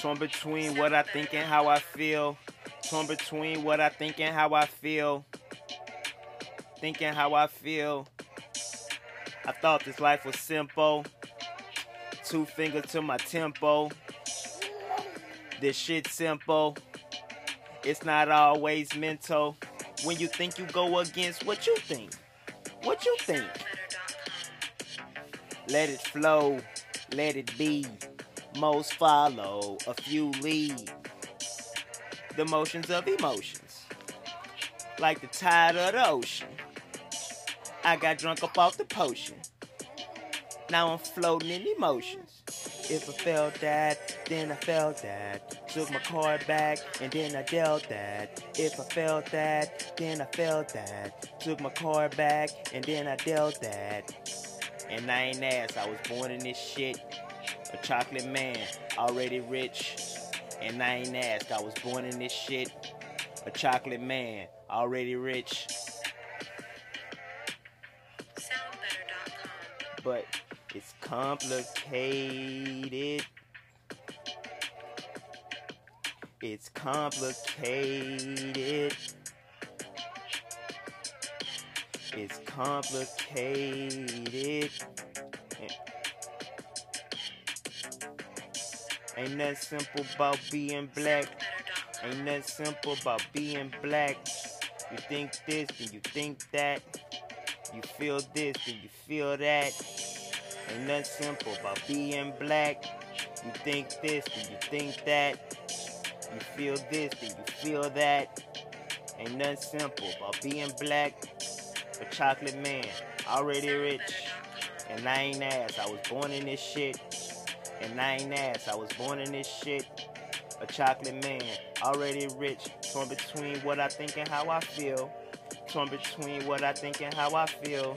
Torn between what I think and how I feel. Torn between what I think and how I feel. Thinking how I feel. I thought this life was simple. Two fingers to my tempo. This shit simple. It's not always mental. When you think you go against what you think. What you think? Let it flow. Let it be. Most follow, a few lead. The motions of emotions, like the tide of the ocean. I got drunk up off the potion. Now I'm floating in emotions. If I felt that, then I felt that. Took my card back, and then I dealt that. If I felt that, then I felt that. Took my card back, and then I dealt that. And I ain't asked, I was born in this shit a chocolate man, already rich, and I ain't asked. I was born in this shit, a chocolate man, already rich. But it's complicated. It's complicated. It's complicated. Ain't that simple about being black. Ain't that simple about being black. You think this, then you think that. You feel this, then you feel that. Ain't that simple about being black. You think this, then you think that. You feel this, then you feel that. Ain't nothing simple about being black. A chocolate man, already rich. And I ain't ass, I was born in this shit. And I ain't ass. I was born in this shit. A chocolate man, already rich. Torn between what I think and how I feel. Torn between what I think and how I feel.